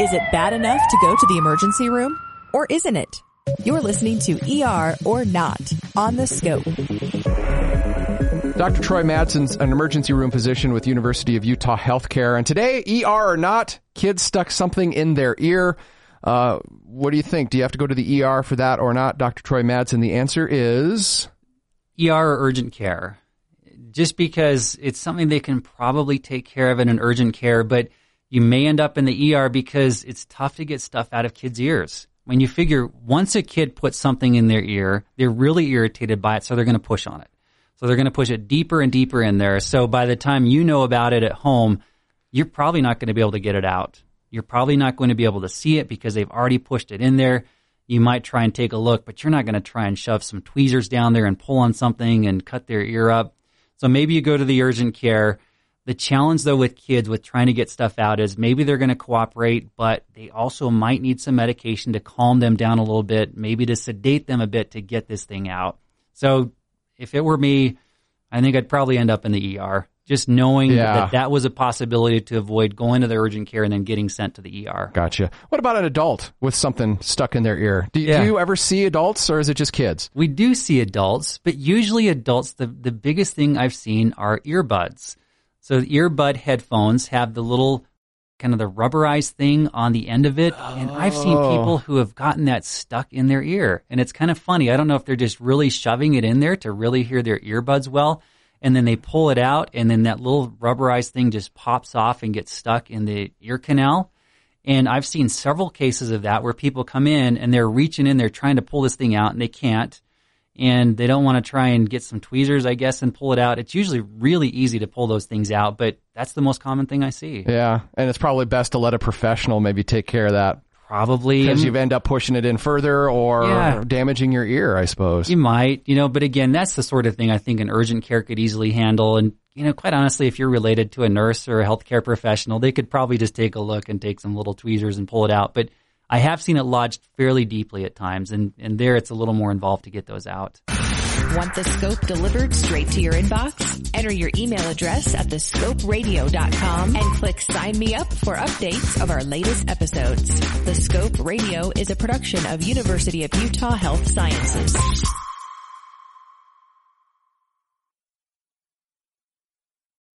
Is it bad enough to go to the emergency room? Or isn't it? You're listening to ER or Not on the Scope. Dr. Troy Madsen's an emergency room physician with University of Utah Healthcare. And today, ER or not, kids stuck something in their ear. Uh, what do you think? Do you have to go to the ER for that or not? Dr. Troy Madsen, the answer is ER or urgent care. Just because it's something they can probably take care of in an urgent care, but you may end up in the ER because it's tough to get stuff out of kids' ears. When you figure once a kid puts something in their ear, they're really irritated by it, so they're going to push on it. So they're going to push it deeper and deeper in there. So by the time you know about it at home, you're probably not going to be able to get it out. You're probably not going to be able to see it because they've already pushed it in there. You might try and take a look, but you're not going to try and shove some tweezers down there and pull on something and cut their ear up. So maybe you go to the urgent care. The challenge though with kids with trying to get stuff out is maybe they're going to cooperate, but they also might need some medication to calm them down a little bit, maybe to sedate them a bit to get this thing out. So if it were me, I think I'd probably end up in the ER. Just knowing Yeah. that that was a possibility to avoid going to the urgent care and then getting sent to the ER. gotcha. What about an adult with something stuck in their ear? Do, Yeah. do you ever see adults or is it just kids? We do see adults, but usually adults, the, the biggest thing I've seen are earbuds. So the earbud headphones have the little kind of the rubberized thing on the end of it. And I've seen Oh. people who have gotten that stuck in their ear. And it's kind of funny. I don't know if they're just really shoving it in there to really hear their earbuds well. And then they pull it out and then that little rubberized thing just pops off and gets stuck in the ear canal. And I've seen several cases of that where people come in and they're reaching in, they're trying to pull this thing out and they can't. And they don't want to try and get some tweezers, I guess, and pull it out. It's usually really easy to pull those things out, but that's the most common thing I see. Yeah. And it's probably best to let a professional maybe take care of that Probably. because you end up pushing it in further or Yeah. damaging your ear, I suppose. You might, you know, but again, that's the sort of thing I think an urgent care could easily handle. And, you know, quite honestly, if you're related to a nurse or a healthcare professional, they could probably just take a look and take some little tweezers and pull it out. But I have seen it lodged fairly deeply at times, and, and there it's a little more involved to get those out. Want the scope delivered straight to your inbox? Enter your email address at thescoperadio.com and click sign me up for updates of our latest episodes. The Scope Radio is a production of University of Utah Health Sciences.